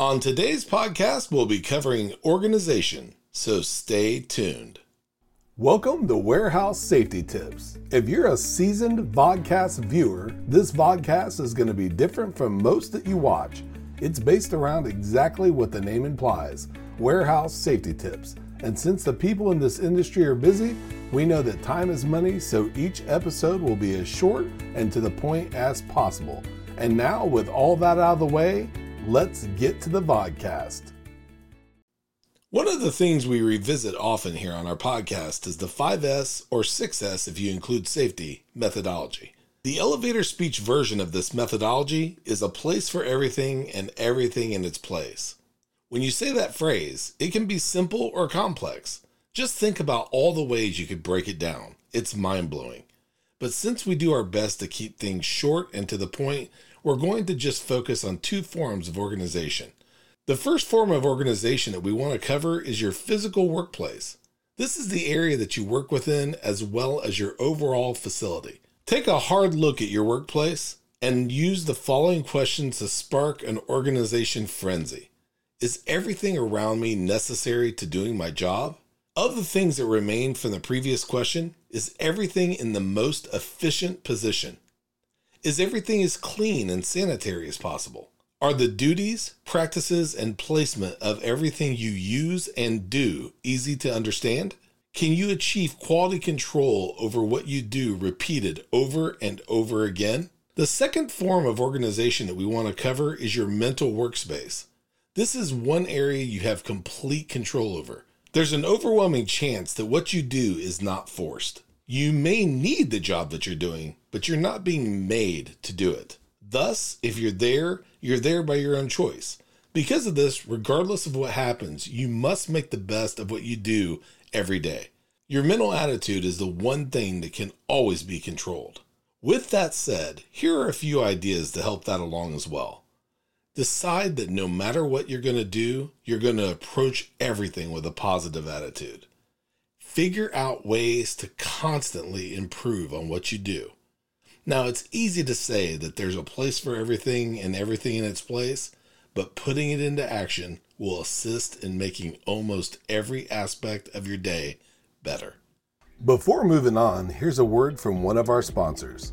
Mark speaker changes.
Speaker 1: On today's podcast, we'll be covering organization, so stay tuned. Welcome to Warehouse Safety Tips. If you're a seasoned vodcast viewer, this vodcast is going to be different from most that you watch. It's based around exactly what the name implies warehouse safety tips. And since the people in this industry are busy, we know that time is money, so each episode will be as short and to the point as possible. And now, with all that out of the way, let's get to the vodcast. One of the things we revisit often here on our podcast is the 5S or 6S if you include safety methodology. The elevator speech version of this methodology is a place for everything and everything in its place. When you say that phrase, it can be simple or complex. Just think about all the ways you could break it down. It's mind blowing. But since we do our best to keep things short and to the point, we're going to just focus on two forms of organization. The first form of organization that we want to cover is your physical workplace. This is the area that you work within as well as your overall facility. Take a hard look at your workplace and use the following questions to spark an organization frenzy. Is everything around me necessary to doing my job? Of the things that remain from the previous question, is everything in the most efficient position? Is everything as clean and sanitary as possible? Are the duties, practices, and placement of everything you use and do easy to understand? Can you achieve quality control over what you do repeated over and over again? The second form of organization that we want to cover is your mental workspace. This is one area you have complete control over. There's an overwhelming chance that what you do is not forced. You may need the job that you're doing, but you're not being made to do it. Thus, if you're there, you're there by your own choice. Because of this, regardless of what happens, you must make the best of what you do every day. Your mental attitude is the one thing that can always be controlled. With that said, here are a few ideas to help that along as well. Decide that no matter what you're going to do, you're going to approach everything with a positive attitude figure out ways to constantly improve on what you do. Now, it's easy to say that there's a place for everything and everything in its place, but putting it into action will assist in making almost every aspect of your day better. Before moving on, here's a word from one of our sponsors.